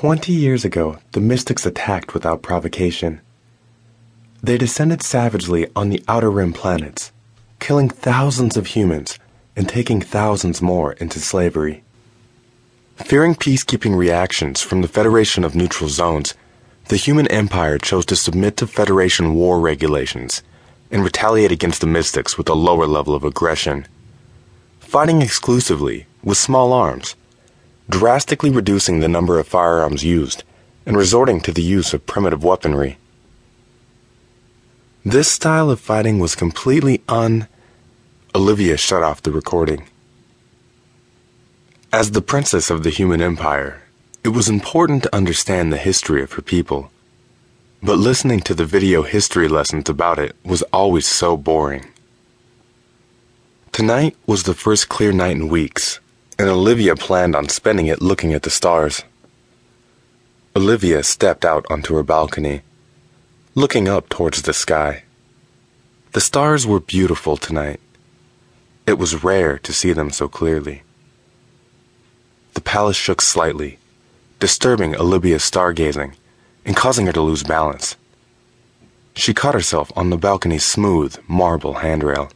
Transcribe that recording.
Twenty years ago, the Mystics attacked without provocation. They descended savagely on the Outer Rim planets, killing thousands of humans and taking thousands more into slavery. Fearing peacekeeping reactions from the Federation of Neutral Zones, the human empire chose to submit to Federation war regulations and retaliate against the Mystics with a lower level of aggression. Fighting exclusively with small arms, drastically reducing the number of firearms used and resorting to the use of primitive weaponry. This style of fighting was completely un. Olivia shut off the recording. As the princess of the human empire, it was important to understand the history of her people. But listening to the video history lessons about it was always so boring. Tonight was the first clear night in weeks, and Olivia planned on spending it looking at the stars. Olivia stepped out onto her balcony, looking up towards the sky. The stars were beautiful tonight. It was rare to see them so clearly. The palace shook slightly, disturbing Olivia's stargazing and causing her to lose balance. She caught herself on the balcony's smooth marble handrail.